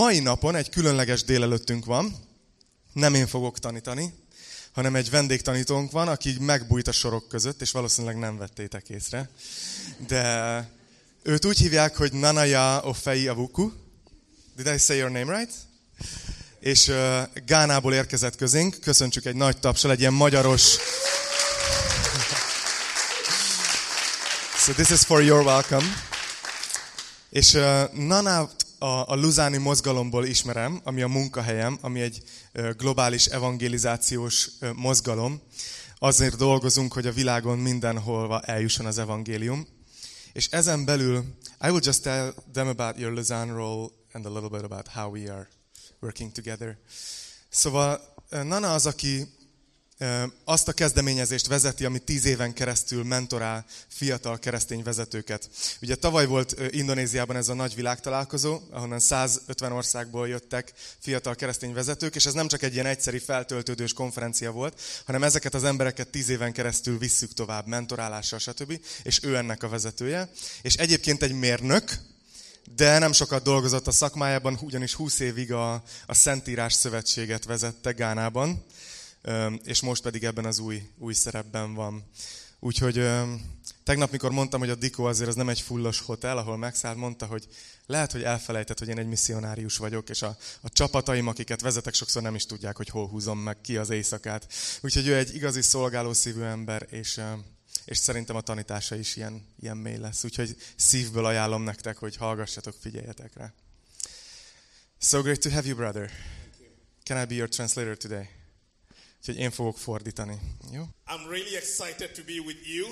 Mai napon egy különleges délelőttünk van. Nem én fogok tanítani, hanem egy vendégtanítónk van, aki megbújt a sorok között, és valószínűleg nem vettétek észre. De őt úgy hívják, hogy Nanaya Ofei Avuku. Did I say your name right? És uh, Gánából érkezett közénk. Köszöntsük egy nagy tapsal, egy ilyen magyaros... So this is for your welcome. És uh, Nana a, a Luzáni mozgalomból ismerem, ami a munkahelyem, ami egy globális evangelizációs mozgalom. Azért dolgozunk, hogy a világon mindenhol eljusson az evangélium. És ezen belül, I will just tell them about your Luzán role and a little bit about how we are working together. Szóval Nana az, aki azt a kezdeményezést vezeti, ami tíz éven keresztül mentorál fiatal keresztény vezetőket. Ugye tavaly volt Indonéziában ez a nagy világtalálkozó, ahonnan 150 országból jöttek fiatal keresztény vezetők, és ez nem csak egy ilyen egyszeri feltöltődős konferencia volt, hanem ezeket az embereket tíz éven keresztül visszük tovább, mentorálással, stb. És ő ennek a vezetője. És egyébként egy mérnök, de nem sokat dolgozott a szakmájában, ugyanis 20 évig a, a Szentírás Szövetséget vezette Gánában, és most pedig ebben az új, új szerepben van. Úgyhogy tegnap, mikor mondtam, hogy a Diko azért az nem egy fullos hotel, ahol megszállt, mondta, hogy lehet, hogy elfelejtett, hogy én egy misszionárius vagyok, és a, a csapataim, akiket vezetek, sokszor nem is tudják, hogy hol húzom meg ki az éjszakát. Úgyhogy ő egy igazi szolgáló szívű ember, és, és szerintem a tanítása is ilyen, ilyen mély lesz. Úgyhogy szívből ajánlom nektek, hogy hallgassatok, figyeljetek rá. So great to have you, brother. Can I be your translator today? Úgyhogy én fogok fordítani. Jó? I'm really excited to be with you.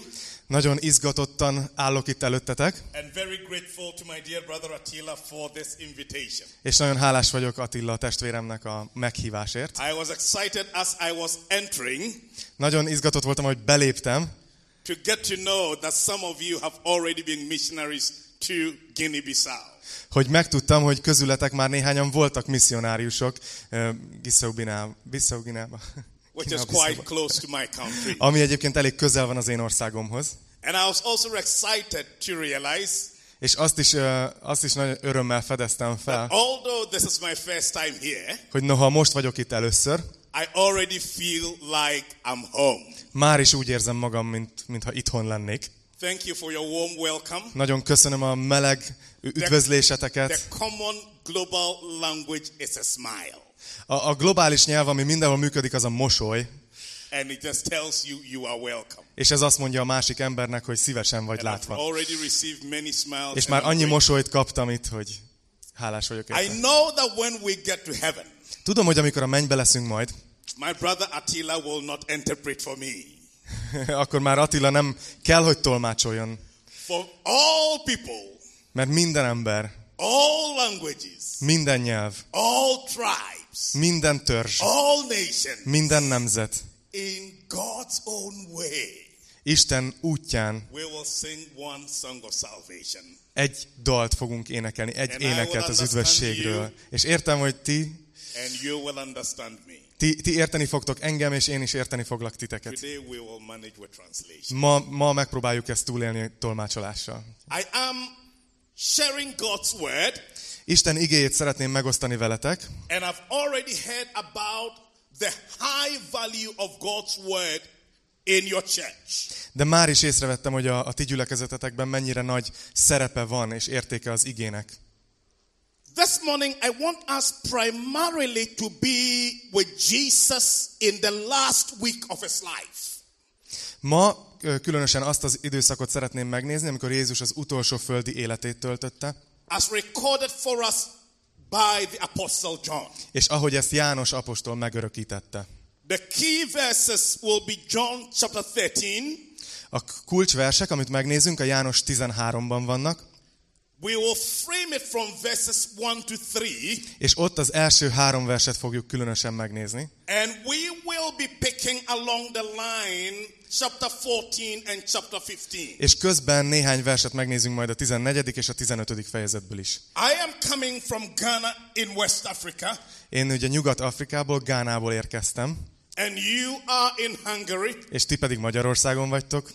Nagyon izgatottan állok itt előttetek. And very grateful to my dear brother Attila for this invitation. És nagyon hálás vagyok Attila testvéremnek a meghívásért. I was excited as I was entering. Nagyon izgatott voltam, hogy beléptem. To get to know that some of you have already been missionaries to Guinea-Bissau hogy megtudtam, hogy közületek már néhányan voltak misszionáriusok uh, Bissau-Gineába. Which is quite close to my country. Ami egyébként elég közel van az én országomhoz. And I was also excited to realize és azt is, uh, azt is nagyon örömmel fedeztem fel, here, hogy noha most vagyok itt először, I already feel like I'm home. Már is úgy érzem magam, mint, mintha itthon lennék. Thank you for your warm welcome. Nagyon köszönöm a meleg üdvözléseteket. The, the common global language is a smile. A, a globális nyelv, ami mindenhol működik, az a mosoly. And it just tells you you are welcome. És ez azt mondja a másik embernek, hogy szívesen vagy And látva. És már annyi mosolyt kaptam itt, hogy hálás vagyok I know that when we get to heaven, Tudom, hogy amikor a mennybe leszünk majd, my brother Attila will not interpret for me. akkor már Attila nem kell, hogy tolmácsoljon. For all people, mert minden ember, all languages, minden nyelv, all tribes, minden törzs, all nations, minden nemzet, in God's own way, Isten útján we will sing one song of salvation. egy dalt fogunk énekelni, egy And éneket az üdvösségről. És értem, hogy ti, and you will understand me. ti, ti érteni fogtok engem, és én is érteni foglak titeket. Today we will manage with translation. Ma, ma megpróbáljuk ezt túlélni tolmácsolással. I am sharing God's word. Isten igéjét szeretném megosztani veletek. And I've already heard about the high value of God's word in your church. De már is észrevettem, hogy a, a ti gyülekezetetekben mennyire nagy szerepe van és értéke az igének. This morning I want us primarily to be with Jesus in the last week of his life. Ma különösen azt az időszakot szeretném megnézni, amikor Jézus az utolsó földi életét töltötte. As recorded for us by the apostle John. És ahogy ezt János apostol megörökítette. The key verses will be John chapter 13. A kulcsversek, amit megnézünk, a János 13-ban vannak. We will frame it from verses 1 to 3. És ott az első három verset fogjuk különösen megnézni. And we will be picking along the line chapter 14 and chapter 15. És közben néhány verset megnézünk majd a 14. és a 15. fejezetből is. I am coming from Ghana in West Africa. Én ugye Nyugat-Afrikából, Gánából érkeztem. And you are in Hungary. És ti pedig Magyarországon vagytok.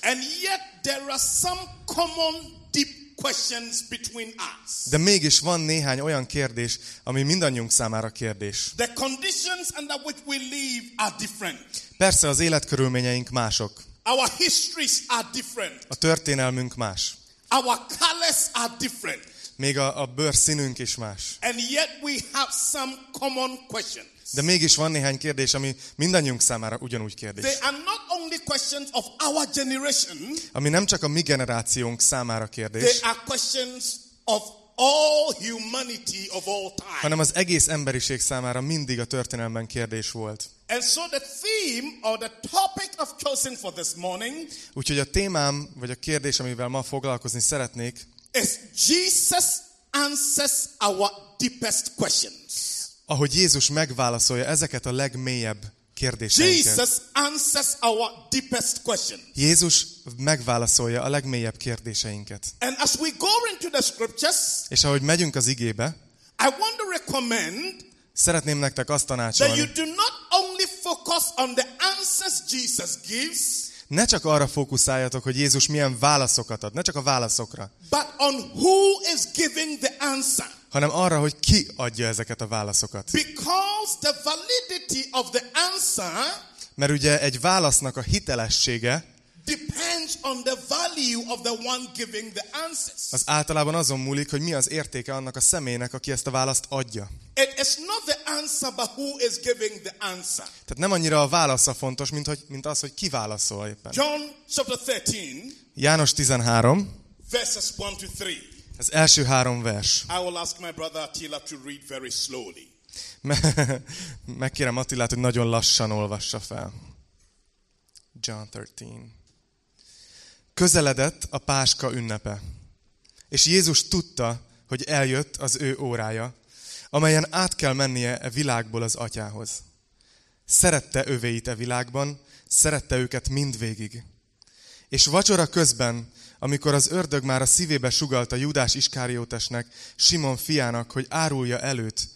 And yet there are some common deep questions between us. De mégis van néhány olyan kérdés, ami mindannyiunk számára kérdés. The conditions under which we live are different. Persze az életkörülményeink mások. Our histories are different. A történelmünk más. Our colors are different. Még a, a bőr színünk is más. And yet we have some common questions. De mégis van néhány kérdés, ami mindannyiunk számára ugyanúgy They kérdés. are not only questions of our generation, Ami nem csak a mi generációnk számára they kérdés, are questions of all humanity of all time. hanem az egész emberiség számára mindig a történelemben kérdés volt. And so the theme or the topic of chosen for this morning Úgyhogy a témám, vagy a kérdés, amivel ma foglalkozni szeretnék, is Jesus answers our deepest questions. Ahogy Jézus megválaszolja ezeket a legmélyebb kérdéseinket. Jesus answers our deepest questions. Jézus megválaszolja a legmélyebb kérdéseinket. And as we go into the scriptures, És ahogy megyünk az igébe, I want to recommend szeretném nektek azt that you tanácsolni, do not only focus on the answers Jesus gives, ne csak arra fókuszáljatok, hogy Jézus milyen válaszokat ad, ne csak a válaszokra, but on who is giving the answer. Hanem arra, hogy ki adja ezeket a válaszokat. Because the validity of the answer Mert ugye egy válasznak a hitelessége depends on the value of the one giving the answers. az általában azon múlik, hogy mi az értéke annak a személynek, aki ezt a választ adja. It is not the answer, but who is giving the answer. Tehát nem annyira a válasza fontos, mint, hogy, mint az, hogy ki válaszol éppen. John chapter 13, János 13, verses 1 to 3. az első három vers. I will ask my brother Attila to read very slowly. Me- Megkérem Attilát, hogy nagyon lassan olvassa fel. John 13. Közeledett a Páska ünnepe, és Jézus tudta, hogy eljött az ő órája, amelyen át kell mennie e világból az atyához. Szerette övéit e világban, szerette őket mindvégig. És vacsora közben, amikor az ördög már a szívébe sugalta Judás Iskáriótesnek, Simon fiának, hogy árulja előtt,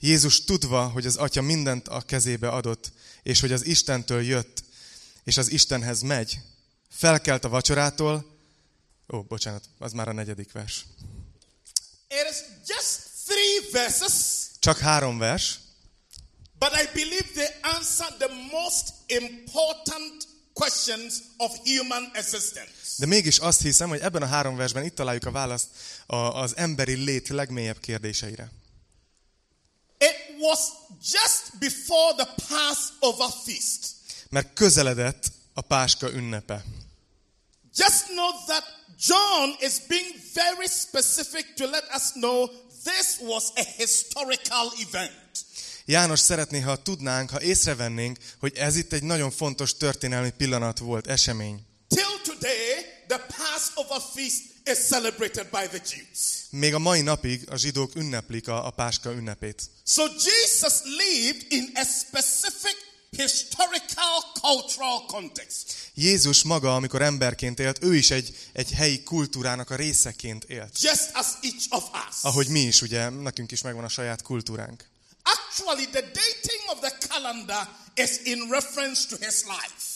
Jézus tudva, hogy az atya mindent a kezébe adott, és hogy az Istentől jött, és az Istenhez megy, felkelt a vacsorától, ó, bocsánat, az már a negyedik vers. It is just three verses, Csak három vers, but I believe they answer the most important questions of human existence. de mégis azt hiszem, hogy ebben a három versben itt találjuk a választ az emberi lét legmélyebb kérdéseire. It was just before the Passover feast. Mert közeledett a Páska ünnepe. Just know that John is being very specific to let us know this was a historical event. János szeretné, ha tudnánk, ha észrevennénk, hogy ez itt egy nagyon fontos történelmi pillanat volt, esemény. Till today, the Passover feast is celebrated by the Jews. Még a mai napig a zsidók ünneplik a, a Páska ünnepét. So Jesus lived in a specific historical cultural context. Jézus maga, amikor emberként élt, ő is egy, egy helyi kultúrának a részeként élt. Just as each of us. Ahogy mi is, ugye, nekünk is megvan a saját kultúránk. Actually, the dating of the calendar is in reference to his life.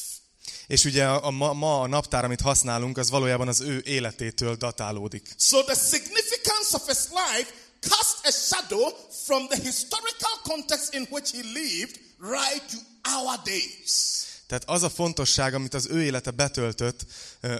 És ugye a, ma, ma a naptár, amit használunk, az valójában az ő életétől datálódik. So the significance of his life cast a shadow from the historical context in which he lived right to our days. Tehát az a fontosság, amit az ő élete betöltött,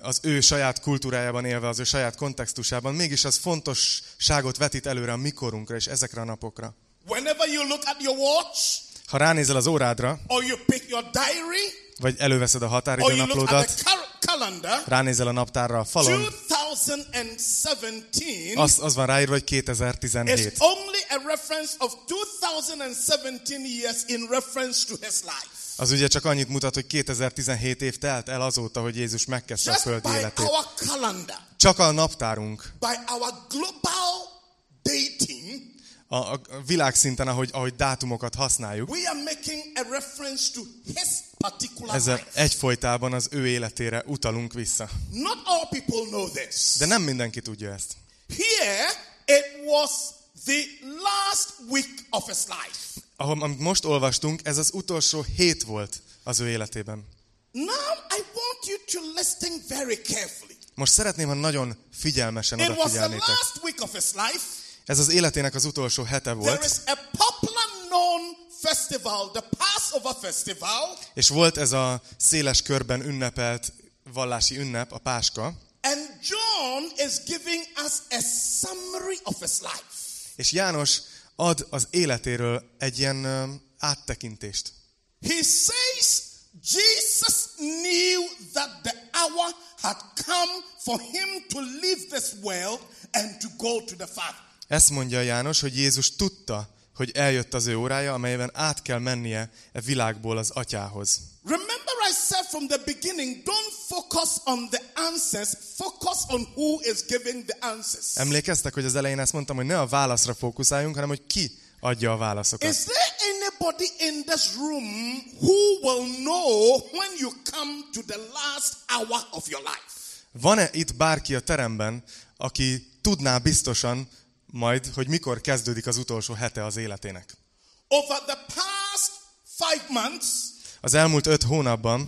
az ő saját kultúrájában élve, az ő saját kontextusában, mégis az fontosságot vetít előre a mikorunkra és ezekre a napokra. Whenever you look at your watch, Ha ránézel az órádra, or you pick your diary, vagy előveszed a határidőnaplódat, calendar, ránézel a naptárra a falon, 2017 az, az van ráírva, hogy is 2017. only a reference of 2017 years in reference to his life. Az ugye csak annyit mutat, hogy 2017 év telt el azóta, hogy Jézus megkezdte a földi életét. our calendar, Csak a naptárunk, by our global dating, a, a világszinten, ahogy, ahogy dátumokat használjuk, we are making a reference to his particular ezzel egyfolytában az ő életére utalunk vissza. Not all people know this. De nem mindenki tudja ezt. Here, it was the last week of his life. Ahol, amit most olvastunk, ez az utolsó hét volt az ő életében. Now, I want you to listen very carefully. Most szeretném, ha nagyon figyelmesen It was the odafigyelnétek. last week of his life. Ez az életének az utolsó hete There volt, is a popular known festival, the Passover festival, és volt ez a széles körben ünnepelt vallási ünnep, a Páska, and John is giving us a summary of his life. és János ad az életéről egy ilyen áttekintést. He says Jesus knew that the hour had come for him to leave this world and to go to the Father. Ezt mondja János, hogy Jézus tudta, hogy eljött az ő órája, amelyben át kell mennie e világból az atyához. Remember, I said from the beginning don't focus on the answers, focus on who is giving the answers. Emlékeztek, hogy az elején ezt mondtam, hogy ne a válaszra fókuszáljunk, hanem hogy ki adja a válaszokat. Is there anybody in this room who will know when you come to the last hour of your life? Van-e itt bárki a teremben, aki tudná biztosan majd, hogy mikor kezdődik az utolsó hete az életének? Over the past five months, Az elmúlt öt hónapban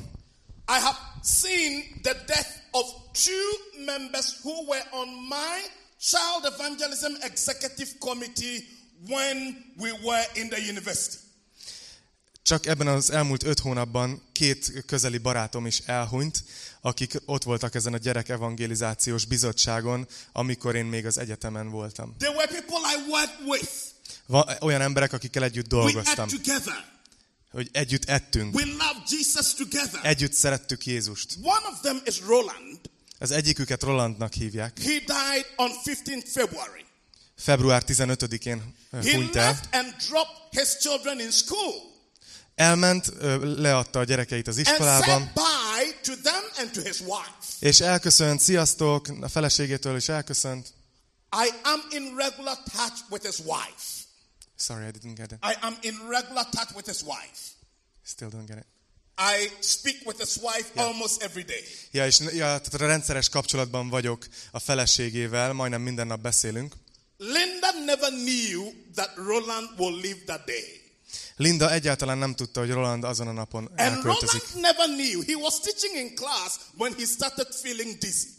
I have seen the death of two members who were on my child evangelism executive committee when we were in the university. Csak ebben az elmúlt öt hónapban két közeli barátom is elhunyt, akik ott voltak ezen a gyerek evangelizációs bizottságon, amikor én még az egyetemen voltam. They were people I worked with. Va- olyan emberek, akikkel együtt We dolgoztam, together. hogy együtt ettünk, We loved Jesus together. együtt szerettük Jézust. One of them is Roland. Az egyiküket Rolandnak hívják. He died on 15th February. Február 15-én ö, He hunyt el. left and dropped his children in school Elment, leadta a gyerekeit az iskolában, és elköszönt, sziasztok, a feleségétől is elköszönt. I am in regular touch with his wife. Sorry, I didn't get it. I am in regular touch with his wife. Still don't get it. I speak with his wife almost every day. Ja, és ja, tehát rendszeres kapcsolatban vagyok a feleségével, majdnem minden nap beszélünk. Linda never knew that Roland will leave that day. Linda egyáltalán nem tudta, hogy Roland azon a napon And elköltözik. Roland never knew. He was teaching in class when he started feeling dizzy.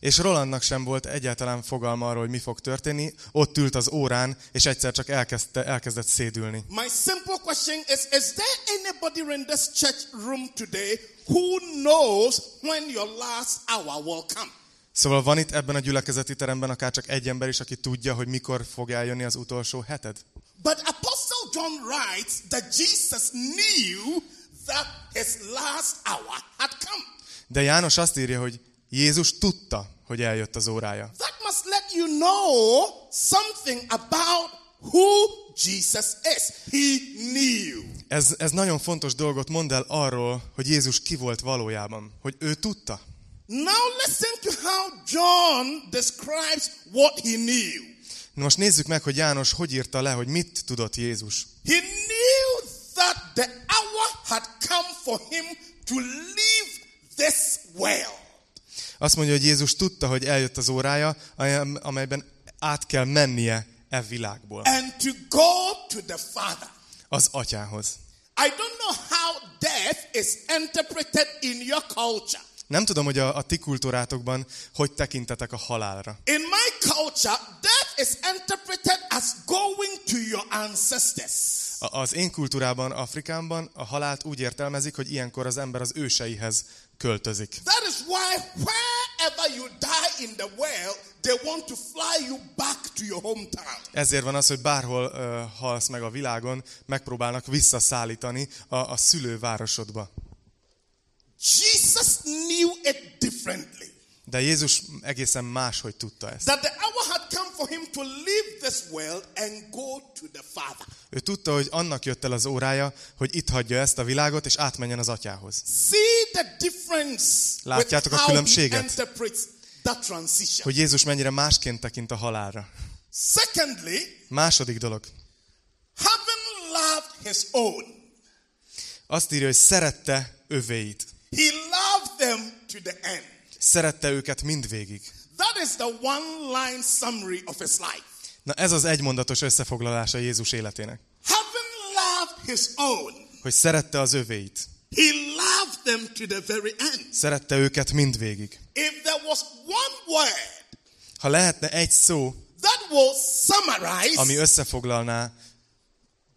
És Rolandnak sem volt egyáltalán fogalma arról, hogy mi fog történni. Ott ült az órán, és egyszer csak elkezdte, elkezdett szédülni. My simple question is Is there anybody in this church room today who knows when your last hour will come? Szóval van itt ebben a gyülekezeti teremben akár csak egy ember is, aki tudja, hogy mikor fog eljönni az utolsó heted? But Apostle John writes that Jesus knew that his last hour had come. De János azt írja, hogy Jézus tudta, hogy eljött az órája. That must let you know something about who Jesus is. He knew. Ez, ez nagyon fontos dolgot mond el arról, hogy Jézus ki volt valójában. Hogy ő tudta. Now listen to how John describes what he knew. Most nézzük meg, hogy János hogy írta le, hogy mit tudott Jézus. He knew that the hour had come for him to leave this world. Azt mondja, hogy Jézus tudta, hogy eljött az órája, amely- amelyben át kell mennie e világból. and to go to the Father. Az atyához. I don't know how death is interpreted in your culture. Nem tudom, hogy a, a ti kultúrátokban hogy tekintetek a halálra. In my culture, death is interpreted as going to your ancestors. A- Az én kultúrában, Afrikánban a halált úgy értelmezik, hogy ilyenkor az ember az őseihez költözik. That is why wherever you die in the world, they want to fly you back to your hometown. Ezért van az, hogy bárhol uh, halsz meg a világon, megpróbálnak visszaszállítani a, a szülővárosodba. Jesus knew it differently. De Jézus egészen máshogy tudta ezt. That the hour had come for him to leave this world and go to the Father. Ő tudta, hogy annak jött el az órája, hogy itt hagyja ezt a világot, és átmenjen az atyához. See the difference Látjátok a különbséget? that transition. Hogy Jézus mennyire másként tekint a halálra. Secondly, Második dolog. having loved his own, Azt írja, hogy szerette övéit. he them to the end. Szerette őket mindvégig. That is the one-line summary of his life. Na ez az egymondatos összefoglalása Jézus életének. Having loved his own, Hogy szerette az övéit. he loved them to the very end. Szerette őket mindvégig. If there was one word Ha lehetne egy szó, that will summarize ami összefoglalná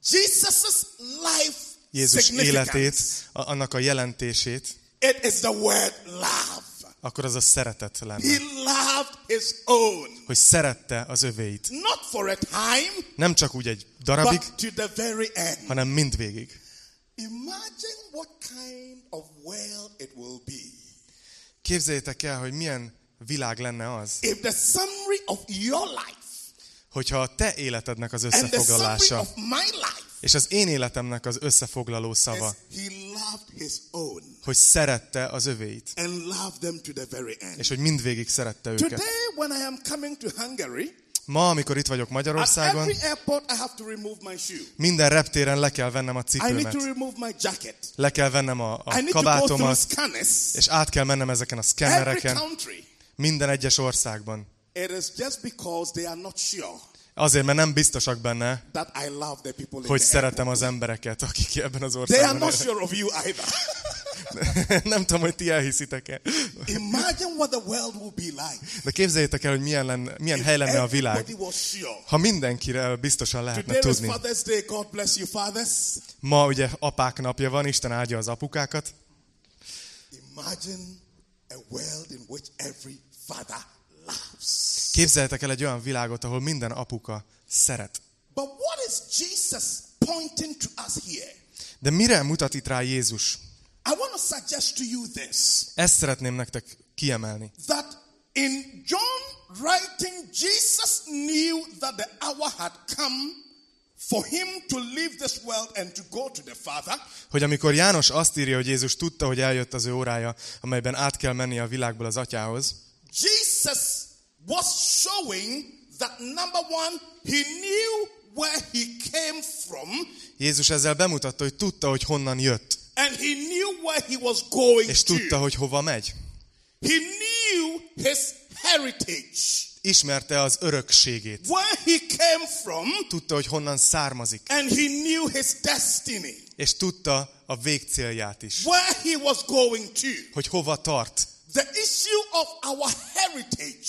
Jesus' life Jézus életét, annak a jelentését, it is the word love. akkor az a szeretet He lenne. loved his own, Hogy szerette az övéit. not for a time, Nem csak úgy egy darabig, but to the very end. hanem mindvégig. Imagine what kind of world it will be Képzeljétek el, hogy milyen világ lenne az, if the summary of your life hogyha a te életednek az and the summary összefoglalása, of my life és az én életemnek az összefoglaló szava, hogy szerette az övéit, és hogy mindvégig szerette őket. Ma, amikor itt vagyok Magyarországon, minden reptéren le kell vennem a cipőmet, le kell vennem a, a kabátomat, és át kell mennem ezeken a szkennereken, minden egyes országban. It is just because they are not sure Azért, mert nem biztosak benne, that I love the people hogy the szeretem az embereket, akik ebben az They are országban not sure of you either. Nem tudom, hogy ti elhiszitek-e. Imagine what the world will be like. De képzeljétek el, hogy milyen, lenne, milyen hely lenne a világ, ha mindenkire biztosan lehetne Today tudni. Father's Day. God bless you, fathers. Ma ugye apák napja van, Isten áldja az apukákat. Imagine a world in which every father loves. Képzeljetek el egy olyan világot, ahol minden apuka szeret. But what is Jesus pointing to us here? De mire mutat itt rá Jézus? I want to suggest to you this Ezt szeretném nektek kiemelni. that in John writing, Jesus knew that the hour had come for him to leave this world and to go to the Father. Hogy amikor János azt írja, hogy Jézus tudta, hogy eljött az ő órája, amelyben át kell mennie a világból az atyához, Jesus was showing that number one, he knew where he came from Jézus ezzel bemutatta, hogy tudta, hogy honnan jött, and he knew where he was going és to. tudta, hogy hova megy. He knew his heritage, Ismerte az örökségét. where he came from, Tudta, hogy honnan származik. and he knew his destiny, És tudta a végcélját is. where he was going to. Hogy hova tart. The issue of our heritage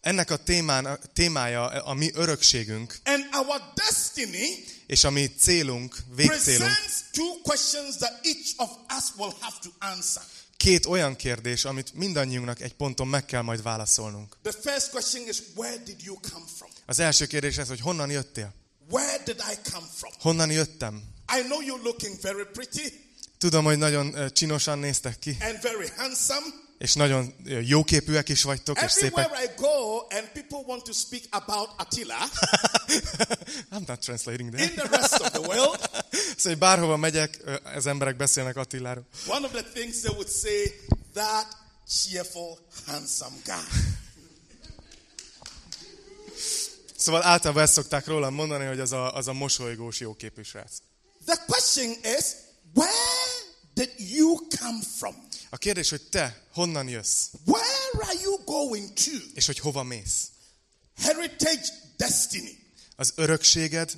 Ennek a témán, témája a mi örökségünk, and our destiny és a mi célunk, végcélunk, two questions that each of us will have to answer. két olyan kérdés, amit mindannyiunknak egy ponton meg kell majd válaszolnunk. The first question is, where did you come from? Az első kérdés ez, hogy honnan jöttél? Where did I come from? Honnan jöttem? I know you're looking very pretty Tudom, hogy nagyon csinosan néztek ki, and very handsome. És nagyon jóképűek is vagytok, és szépek. Everywhere I go and people want to speak about Attila I'm not translating in that. the rest of the world, Szóval, bárhova megyek, az emberek beszélnek Attiláról. one of the things they would say, that cheerful, handsome guy. Szóval általában ezt szokták rólam mondani, hogy az a, az a mosolygós, jóképű srác. The question is, where did you come from? A kérdés, hogy te honnan jössz, Where are you going to? és hogy hova mész. Heritage destiny Az örökséged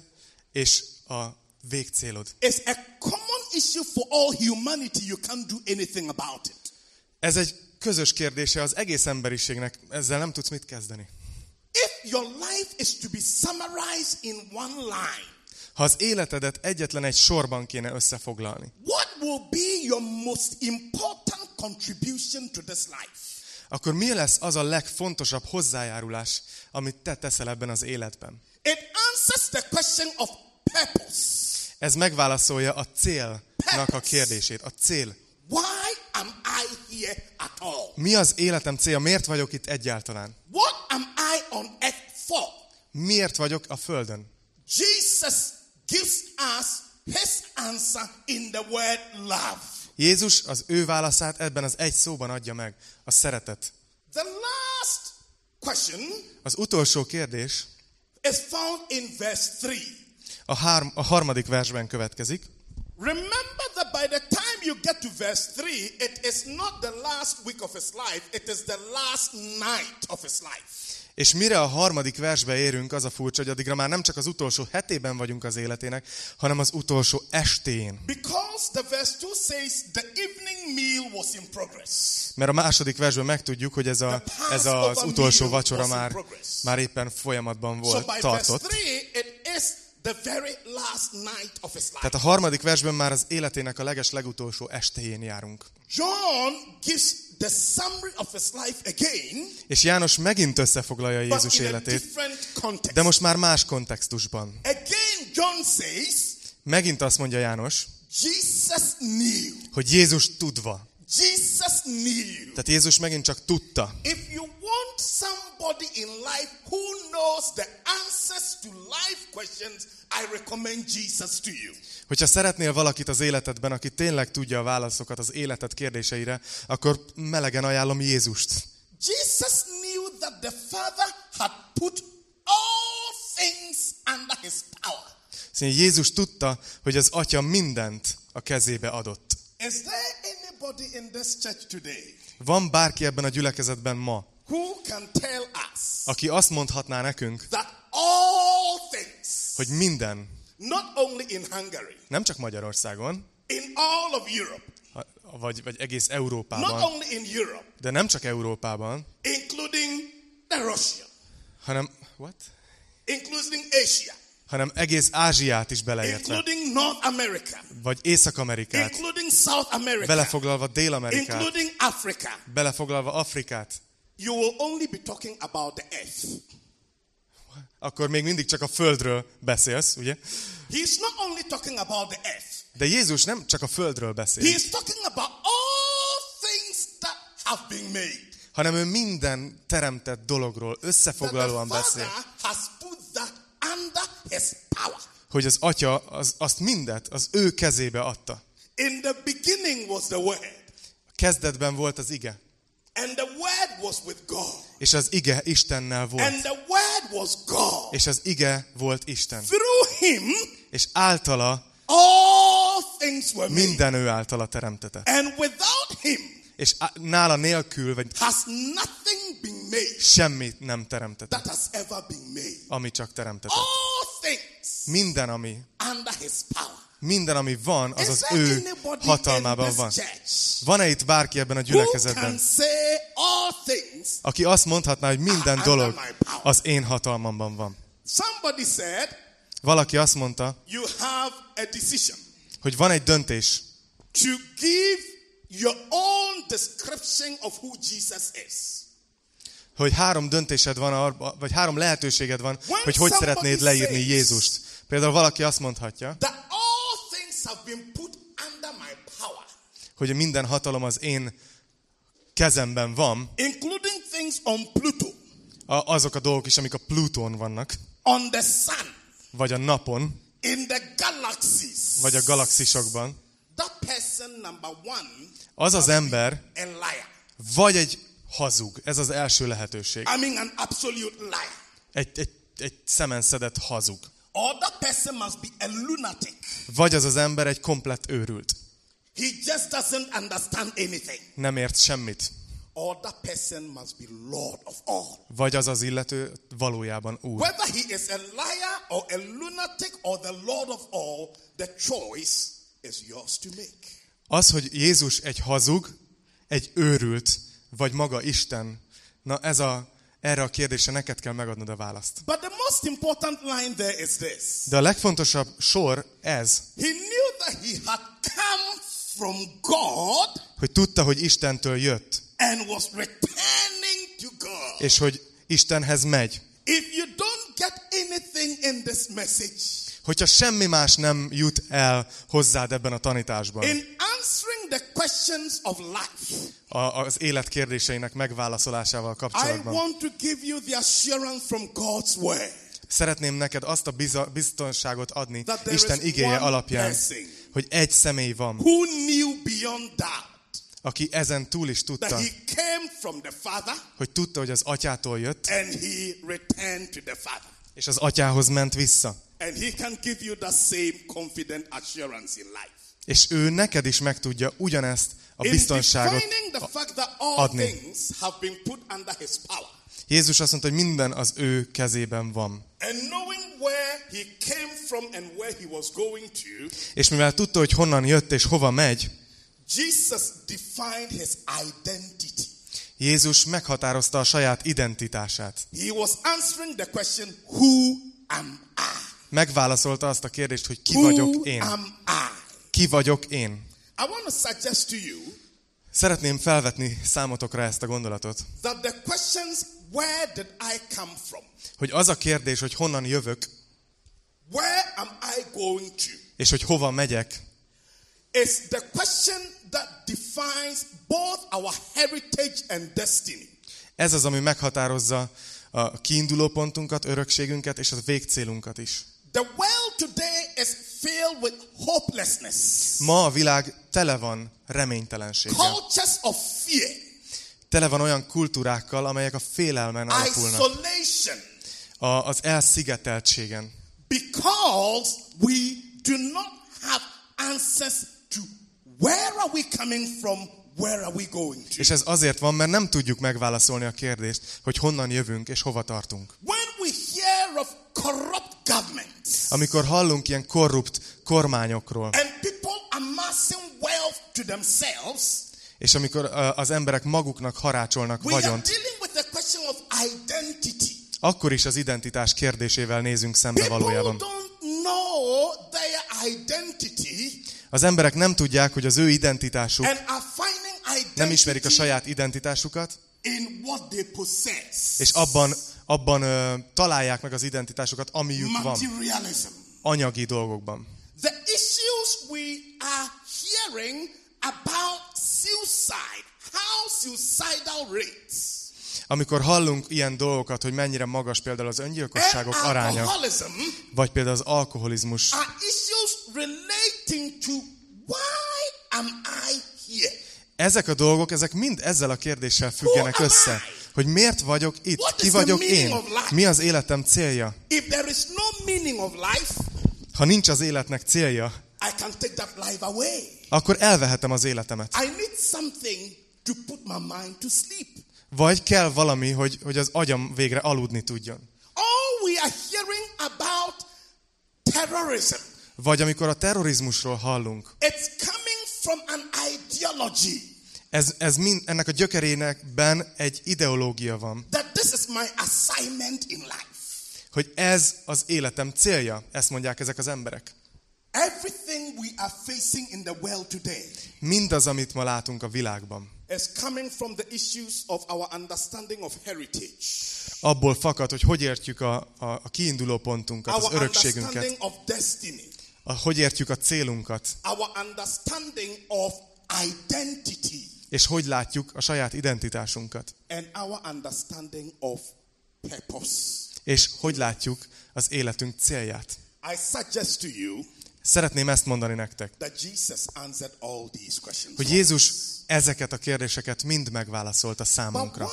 és a végcélod. is a common issue for all humanity. You can't do anything about it. Ez egy közös kérdése az egész emberiségnek, ezzel nem tudsz mit kezdeni. If your life is to be summarized in one line, Ha az életedet egyetlen egy sorban kéne összefoglalni, what will be your most important contribution to this life? akkor mi lesz az a legfontosabb hozzájárulás, amit te teszel ebben az életben? It answers the question of purpose. Ez megválaszolja a célnak a kérdését. A cél. Why am I here at all? Mi az életem célja? Miért vagyok itt egyáltalán? What am I on earth for? Miért vagyok a Földön? Jesus gives us his answer in the word love. Jézus az ő válaszát ebben az egy szóban adja meg. A szeretet. The last question Az utolsó kérdés is found in verse 3. a, hár, a harmadik versben következik. Remember that by the time you get to verse 3, it is not the last week of his life, it is the last night of his life. És mire a harmadik versbe érünk, az a furcsa, hogy addigra már nem csak az utolsó hetében vagyunk az életének, hanem az utolsó estén. Because the verse 2 says the evening meal was in progress. Mert a második versben megtudjuk, hogy ez, a, ez az utolsó vacsora már, már éppen folyamatban So volt, verse tartott. 3, it is the very last night of his life. Tehát a harmadik versben már az életének a leges legutolsó estéjén járunk. John gives the summary of his life again, És János megint összefoglalja Jézus életét, de most már más kontextusban. Again, John says, Megint azt mondja János, Jesus knew. hogy Jézus tudva. Jesus knew. Tehát Jézus megint csak tudta. If you want somebody in life who knows the answers to life questions, I recommend Jesus to you. Hogyha szeretnél valakit az életedben, aki tényleg tudja a válaszokat az életed kérdéseire, akkor melegen ajánlom Jézust. Jesus knew that the Father had put all things under his power. Szóval Jézus tudta, hogy az Atya mindent a kezébe adott. There anybody in this church today Van bárki ebben a gyülekezetben ma, who can tell us aki azt mondhatná nekünk, that all things, hogy minden, not only in Hungary, nem csak Magyarországon, in all of Europe, vagy, vagy egész not Európában, only in Europe, de nem csak Európában, including the Russia, hanem, what? including Asia, hanem egész Ázsiát is beleértve, including North America, vagy Észak-Amerikát, including South America, belefoglalva Dél-Amerikát, including Africa, belefoglalva Afrikát, you will only be talking about the earth. akkor még mindig csak a Földről beszélsz, ugye? He's not only talking about the earth, De Jézus nem csak a Földről beszél, he's talking about all things that have been made. hanem ő minden teremtett dologról összefoglalóan beszél. has under his power. Hogy az Atya az, azt mindet az ő kezébe adta. In the beginning was the Word, Kezdetben volt az ige, and the Word was with God, és az ige Istennel volt. and the Word was God. És az ige volt Isten. Through him, És általa all things were made. minden ő általa teremtetett. And without him És nála nélkül, vagy has nothing been made semmit nem teremtetett, that has ever been made. ami csak teremtetett. All things Minden, ami, under his power. minden, ami van, az Is az ő hatalmában van. Van-e itt bárki ebben a gyülekezetben, aki azt mondhatná, hogy minden dolog az én hatalmamban van? Somebody said, Valaki azt mondta, you have a decision hogy van egy döntés, to give your own description of who Jesus is. hogy három döntésed van, vagy három lehetőséged van, When hogy hogy szeretnéd leírni Jézust. Például valaki azt mondhatja, That all things have been put under my power, hogy minden hatalom az én kezemben van, including things on Pluto, a, azok a dolgok is, amik a Plutón vannak, on the sun, vagy a napon, in the galaxies. vagy a galaxisokban. That person, number one, Az az ember a liar. vagy egy hazug, ez az első lehetőség. I mean, an absolute liar. Egy, egy, egy szemen szedett hazug. Or that person must be a lunatic. Vagy az az ember egy komplett őrült. He just doesn't understand anything. Nem ért semmit. Or that person must be Lord of all. Vagy az az illető valójában úr. Whether he is a liar or a lunatic or the Lord of all, the choice Az, hogy Jézus egy hazug, egy őrült, vagy maga Isten, na ez a, erre a kérdésre neked kell megadnod a választ. But the most important line there is this. De a legfontosabb sor ez, He knew that he had come from God hogy tudta, hogy Istentől jött, and was returning to God. és hogy Istenhez megy. If you don't get anything in this message, Hogyha semmi más nem jut el hozzád ebben a tanításban, in answering the questions of life, a, az élet kérdéseinek megválaszolásával I kapcsolatban, want to give you the assurance from God's word szeretném neked azt a biza, biztonságot adni that Isten is igéje alapján, person hogy egy személy van, who knew beyond doubt aki ezen túl is that tudta, he came from the Father hogy tudta, hogy az atyától jött, and he returned to the Father. És az atyához ment vissza. And he can give you that same confident assurance in life. És ő neked is meg tudja ugyanezt a biztonságot adni. Jézus azt mondta, hogy minden az ő kezében van. És mivel tudta, hogy honnan jött és hova megy, Jesus defined his identity. Jézus meghatározta a saját identitását. He was answering the question, Who am I? Megválaszolta azt a kérdést, hogy ki Who vagyok én. am I? Ki vagyok én? I want to suggest to you Szeretném felvetni számotokra ezt a gondolatot, that the questions, Where did I come from? hogy az a kérdés, hogy honnan jövök, Where am I going to? és hogy hova megyek, is the question that defines both our heritage and destiny. ez az, ami meghatározza a kiinduló pontunkat, örökségünket és a végcélunkat is. The world today is filled with hopelessness, Ma a világ tele van reménytelenséggel. cultures of fear, Tele van olyan kultúrákkal, amelyek a félelmen alapulnak. isolation, A, az elszigeteltségen. because we do not have answers to where are we coming from, where are we going to. És ez azért van, mert nem tudjuk megválaszolni a kérdést, hogy honnan jövünk és hova tartunk. When we hear of corrupt governments Amikor hallunk ilyen korrupt kormányokról, and people amassing wealth to themselves, és amikor az emberek maguknak harácsolnak We are vagyont, dealing with the question of identity. akkor is az identitás kérdésével nézünk szembe valójában. Az emberek nem tudják, hogy az ő identitásuk, nem ismerik a saját identitásukat, in what they possess. és abban, abban ö, találják meg az identitásukat, amiük van, anyagi dolgokban. The issues we are hearing about suicide, how suicidal rates, Amikor hallunk ilyen dolgokat, hogy mennyire magas például az öngyilkosságok aránya, vagy például az alkoholizmus, ezek a dolgok, ezek mind ezzel a kérdéssel függenek össze. Hogy miért vagyok itt? Ki vagyok én? Mi az életem célja? Ha nincs az életnek célja, akkor elvehetem az életemet. I need something to put my mind to sleep. Vagy kell valami, hogy, hogy az agyam végre aludni tudjon. All we are hearing about terrorism, Vagy amikor a terrorizmusról hallunk, it's coming from an ideology ez, ez mind, ennek a gyökerénekben egy ideológia van, that this is my assignment in life. hogy ez az életem célja, ezt mondják ezek az emberek. Everything we are facing in the world today Mindaz, amit ma látunk a világban, is coming from the issues of our understanding of heritage, abból fakad, hogy hogy értjük a, a, a kiinduló pontunkat, az our örökségünket, of destiny, a, hogy értjük a célunkat, our understanding of identity, és hogy látjuk a saját identitásunkat, and our understanding of purpose. és hogy látjuk az életünk célját. I suggest to you Szeretném ezt mondani nektek, that Jesus answered all these questions. hogy Jézus ezeket a kérdéseket mind megválaszolta számunkra.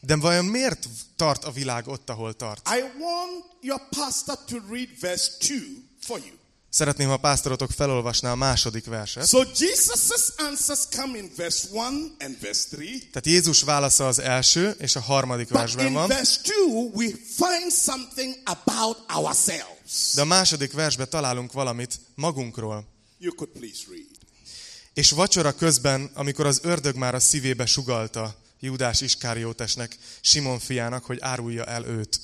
De vajon miért tart a világ ott, ahol tart? I want your pastor to read verse 2 for you. Szeretném, ha a pásztorotok felolvasná a második verset. So Jesus' answers come in verse 1 and verse 3. Tehát Jézus válasza az első és a harmadik But versben in van, verse 2, we find something about ourselves. de a második versben találunk valamit magunkról. You could please read. És vacsora közben, amikor az ördög már a szívébe sugalta Júdás Iskáriótesnek, Simon fiának, hogy árulja el őt.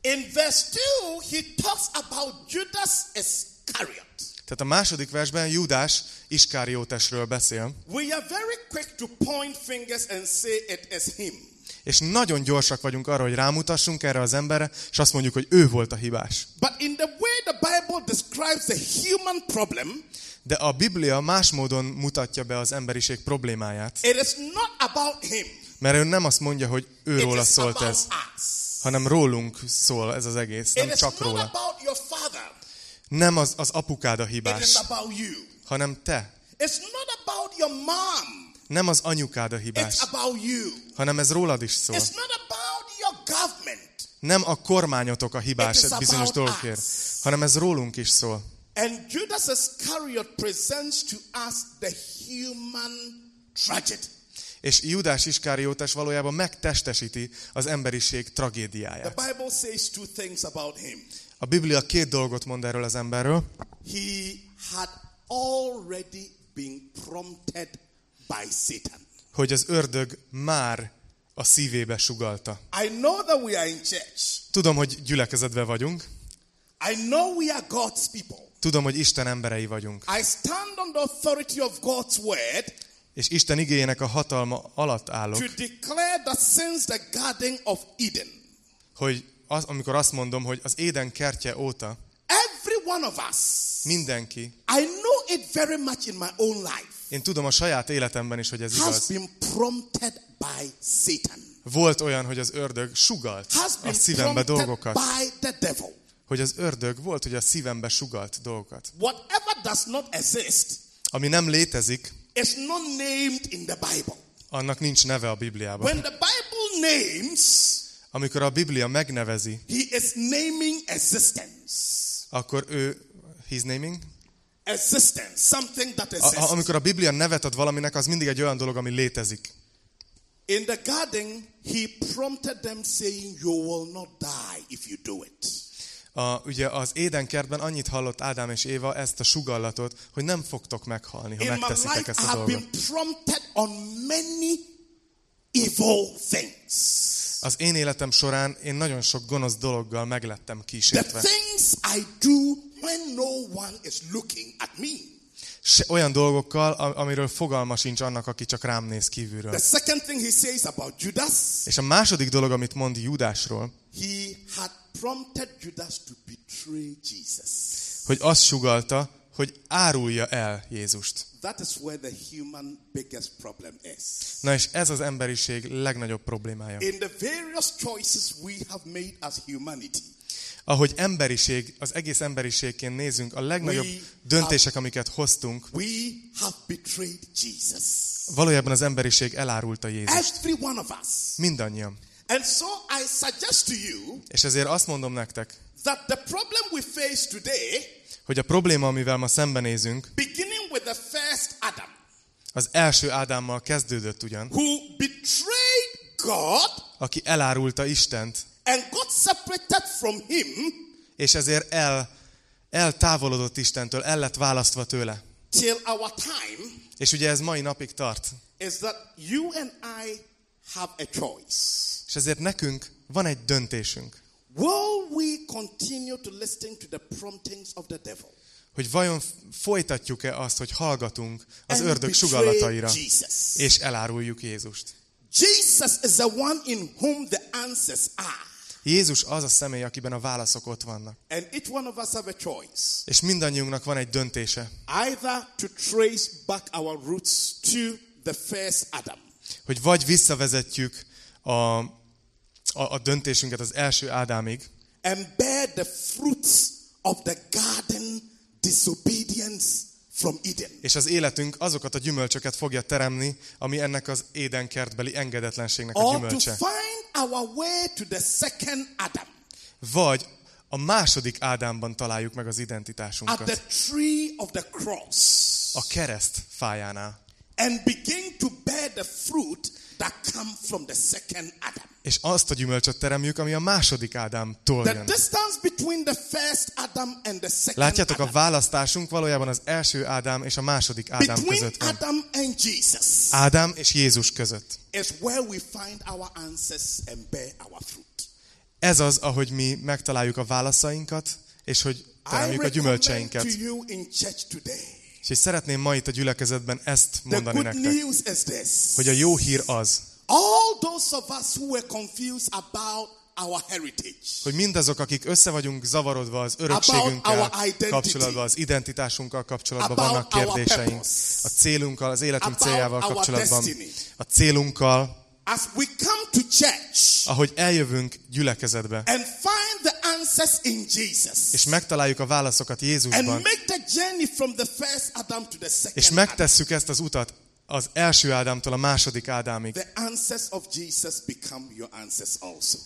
In verse 2, he talks about Judas Iscariot. Tehát a második versben Júdás Iskáriótesről beszél, We are very quick to point fingers and say it is him. És nagyon gyorsak vagyunk arra, hogy rámutassunk erre az emberre, és azt mondjuk, hogy ő volt a hibás. But in the way the Bible describes the human problem, De a Biblia más módon mutatja be az emberiség problémáját, it is not about him. mert ő nem azt mondja, hogy It őróla szólt ez, us. hanem rólunk szól ez az egész, It nem is csak róla. Nem az, az apukád a It hibás, hanem te. It's not about your mom. Nem az anyukád a It's hibás, about you. hanem ez rólad is szól. It's not about your government. Nem a kormányotok a hibás It is bizonyos dolgokért, hanem ez rólunk is szól. And Judas Iscariot presents to us the human tragedy. És Judás Iskáriótes valójában megtestesíti az emberiség tragédiáját. The Bible says two things about him. A Biblia két dolgot mond erről az emberről. He had already been prompted by Satan. hogy az ördög már a szívébe sugalta. I know that we are in church. Tudom, hogy gyülekezetben vagyunk, I know we are God's people. tudom, hogy Isten emberei vagyunk, I stand on the authority of God's word és Isten igényének a hatalma alatt állok, to declare that since the Garden of Eden, hogy az, amikor azt mondom, hogy az Éden kertje óta every one of us, mindenki, I know it very much in my own life, én tudom a saját életemben is, hogy ez igaz, volt olyan, hogy az ördög sugalt a szívembe dolgokat. Hogy az ördög volt, hogy a szívembe sugalt dolgokat. Ami nem létezik, annak nincs neve a Bibliában. When the Bible names, Amikor a Biblia megnevezi, he is naming existence. akkor ő, he's naming, Existence, something that exists. a, amikor a Biblia nevet ad valaminek, az mindig egy olyan dolog, ami létezik. In the garden, he prompted them saying, You will not die if you do it. A, ugye az Édenkertben annyit hallott Ádám és Éva ezt a sugallatot, hogy nem fogtok meghalni, ha In megteszitek life, ezt a have been dolgot. prompted on many evil things. Az én életem során én nagyon sok gonosz dologgal meglettem The kísértve. things I do when no one is looking at me. Se, olyan dolgokkal, amiről fogalma sincs annak, aki csak rám néz kívülről. The second thing he says about Judas, És a második dolog, amit mond Judásról, he had prompted Judas to betray Jesus. hogy azt sugalta, hogy árulja el Jézust. That is where the human biggest problem is. Na és ez az emberiség legnagyobb problémája. In the various choices we have made as humanity, Ahogy emberiség, az egész emberiségként nézünk, a legnagyobb We döntések, amiket hoztunk, we have betrayed Jesus. valójában az emberiség elárulta Jézust. Every one of us. Mindannyian. And so I suggest to you És ezért azt mondom nektek, that the problem we face today, hogy a probléma, amivel ma szembenézünk, beginning with the first Adam, az első Ádámmal kezdődött ugyan, who betrayed God aki elárulta Istent, and got separated from him, és ezért el, eltávolodott Istentől, el lett választva tőle. till our time, És ugye ez mai napig tart. is that you and I have a choice. És ezért nekünk van egy döntésünk, Will we continue to listen to the promptings of the devil hogy vajon folytatjuk-e azt, hogy hallgatunk az and ördög sugallataira, Jesus? és eláruljuk Jézust. Jesus is the one in whom the answers are. Jézus az a személy, akiben a válaszok ott vannak. And each one of us have a choice. És mindannyiunknak van egy döntése, Either to trace back our roots to the first Adam, hogy vagy visszavezetjük a, a, a döntésünket az első Ádámig, and bear the fruits of the garden disobedience from Eden. és az életünk azokat a gyümölcsöket fogja teremni, ami ennek az édenkertbeli engedetlenségnek a Or to gyümölcse. find our way to the second Adam Vagy a második Ádámban találjuk meg az at identitásunkat. the tree of the cross A kereszt fájánál. and begin to bear the fruit that come from the second Adam. És azt a gyümölcsöt teremjük, ami a második Ádámtól jön. Látjátok, a választásunk valójában az első Ádám és a második Ádám között van. Ádám és Jézus között. Ez az, ahogy mi megtaláljuk a válaszainkat, és hogy teremjük a gyümölcseinket. És szeretném ma itt a gyülekezetben ezt mondani nektek, hogy a jó hír az, All those of us who were confused about our heritage, hogy mindazok, akik össze vagyunk zavarodva az örökségünkkel kapcsolatban, az identitásunkkal kapcsolatban vannak kérdéseink, a célunkkal, az életünk céljával kapcsolatban, a célunkkal, as we come to church ahogy eljövünk gyülekezetbe, and find the answers in Jesus és megtaláljuk a válaszokat and Jézusban, make the journey from the first Adam to the second és megtesszük ezt az utat az első Ádámtól a második Ádámig, the answers of Jesus become your answers also.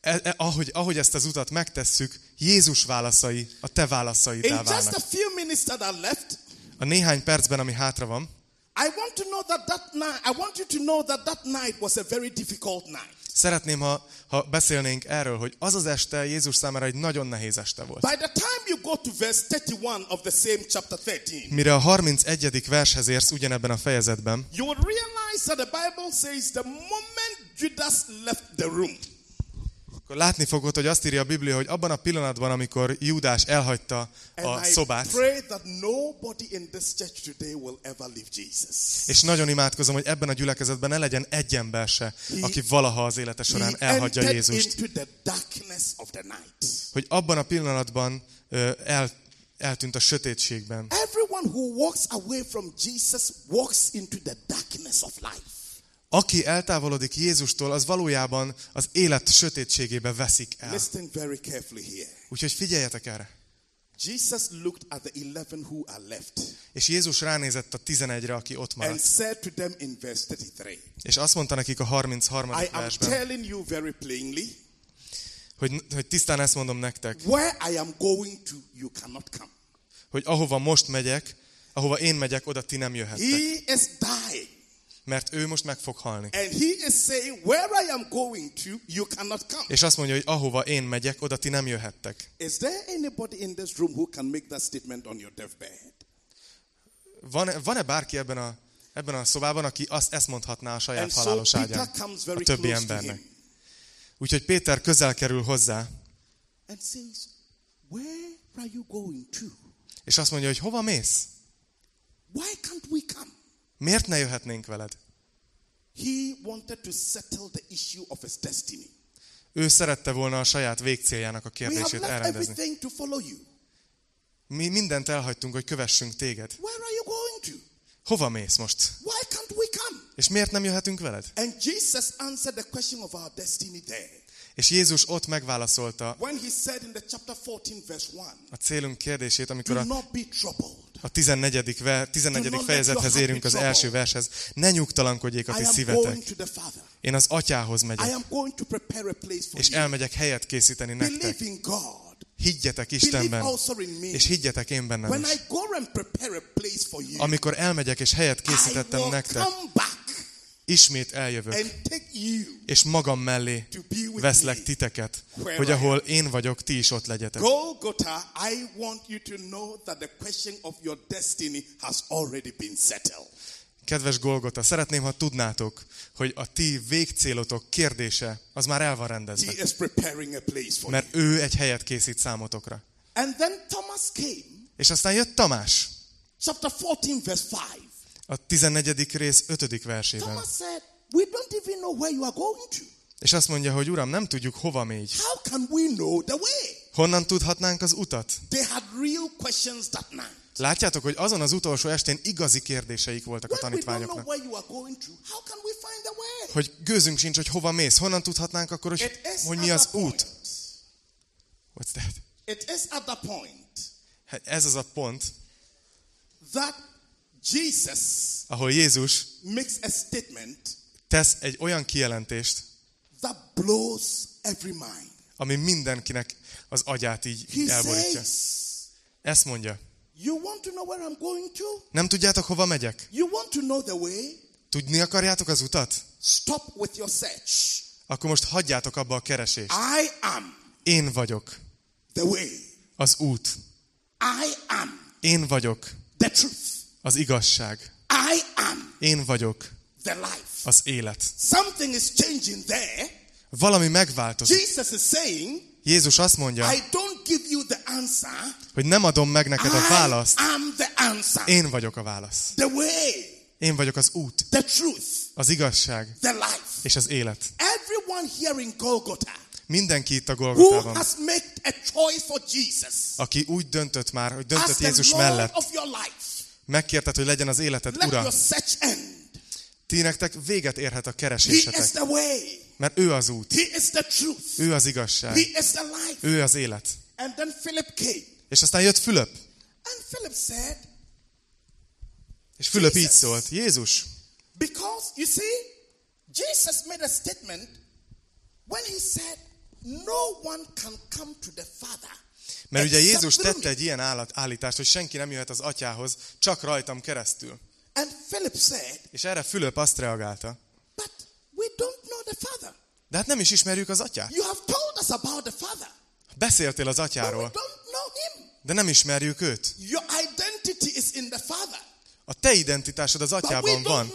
e, e, ahogy, ahogy ezt az utat megtesszük, Jézus válaszai a te In válaszaiddá just a válnak. few minutes that are left, A néhány percben, ami hátra van, I want to know that that night, I want you to know that that night was a very difficult night. Szeretném, ha, ha beszélnénk erről, hogy az az este Jézus számára egy nagyon nehéz este volt. By the time you go to verse 31 of the same chapter 13, Mire a 31. vershez érsz ugyanebben a fejezetben, you will realize that the Bible says the moment Judas left the room, akkor látni fogod, hogy azt írja a Biblia, hogy abban a pillanatban, amikor Júdás elhagyta a szobát, és nagyon imádkozom, hogy ebben a gyülekezetben ne legyen egy ember se, aki valaha az élete során elhagyja Jézust. Hogy abban a pillanatban el, eltűnt a sötétségben. Everyone who walks away from Jesus walks into the darkness of life. Aki eltávolodik Jézustól, az valójában az élet sötétségébe veszik el. Listen very carefully here. Úgyhogy figyeljetek erre. Jesus looked at the 11 who are left És Jézus ránézett a 11-re, aki ott and maradt. said to them in verse 33, És azt mondta nekik a 33. I am versben, telling you very plainly, hogy, hogy tisztán ezt mondom nektek, where I am going to, you cannot come. hogy ahova most megyek, ahova én megyek, oda ti nem jöhettek. He is dying. Mert ő most meg fog halni. And he is saying, where I am going to, you cannot come. És azt mondja, hogy ahova én megyek, oda ti nem jöhettek. Is there anybody in this room who can make that statement on your deathbed? Van-e, van-e bárki ebben a, ebben a szobában, aki azt ezt mondhatná a saját And halálos ágyán? A többi embernek. Úgyhogy Péter közel kerül hozzá, and says, where are you going to? és azt mondja, hogy hova mész? Why can't we come? Miért ne jöhetnénk veled? He wanted to settle the issue of his destiny. Ő szerette volna a saját végcéljának a kérdését elrendezni. Mi mindent elhagytunk, hogy kövessünk téged. Where are you going to? Hova mész most? Why can't we come? És miért nem jöhetünk veled? And Jesus answered the question of our destiny there. És Jézus ott megválaszolta When he said in the chapter 14, verse 1, a célunk kérdését, amikor a. a 14. Ver, 14. fejezethez érünk az első vershez. Ne nyugtalankodjék a ti szívetek. Én az atyához megyek, és elmegyek helyet készíteni nektek. Higgyetek Istenben, és higgyetek én bennem is. Amikor elmegyek és helyet készítettem nektek, ismét eljövök, és magam mellé veszlek titeket, hogy ahol én vagyok, ti is ott legyetek. Golgotha, I want you to know that the question of your destiny has already been settled. Kedves Golgota, szeretném, ha tudnátok, hogy a ti végcélotok kérdése az már el van rendezve. Mert ő egy helyet készít számotokra. And then Thomas came, És aztán jött Tamás, chapter 14, verse 5. a 14. rész 5. versében. Thomas said, We don't even know where you are going to. És azt mondja, hogy Uram, nem tudjuk, hova mégy. How can we know the way? Honnan tudhatnánk az utat? They had real questions that night. Látjátok, hogy azon az utolsó estén igazi kérdéseik voltak a tanítványoknak. Hogy gőzünk sincs, hogy hova mész. Honnan tudhatnánk akkor, hogy, hogy mi az út? What's that? It is at the point Hát Ez az a pont, that Jesus ahol Jézus makes a statement tesz egy olyan kijelentést, that blows every mind. ami mindenkinek az agyát így He elborítja. says, Ezt mondja. You want to know where I'm going to? Nem tudjátok, hova megyek? You want to know the way? Tudni akarjátok az utat? Stop with your search. Akkor most hagyjátok abba a keresést. I am Én vagyok the way. az út. I am Én vagyok the truth. Az igazság. I am Én vagyok the life. az élet. Something is changing there. Valami megváltozik. Jesus is saying, Jézus azt mondja, I don't give you the answer. hogy nem adom meg neked a I választ, am the answer. én vagyok a válasz. The way, Én vagyok az út, the truth, az igazság the life. és az élet. Everyone here in Golgotha Mindenki itt a who Golgotában, has made a choice for Jesus aki úgy döntött már, hogy döntött Jézus mellett, of your life, megkérted, hogy legyen az életed let ura. Ti nektek véget érhet a keresésetek, mert ő az út, ő az igazság, ő az élet. És aztán jött Fülöp, és Fülöp így szólt, Jézus, Because you see, Jesus made a statement when he said, No one can come to the Father. Mert ugye Jézus tette me." egy ilyen állítást, hogy senki nem jöhet az atyához, csak rajtam keresztül. And Philip said, És erre Fülöp azt reagálta, But we don't know the Father. de hát nem is ismerjük az atyát. You have told us about the Father, Beszéltél az but we atyáról, don't know him. de nem ismerjük őt. Your identity is in the Father. A te identitásod az atyában van,